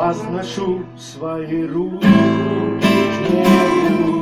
возношу свои руки к небу.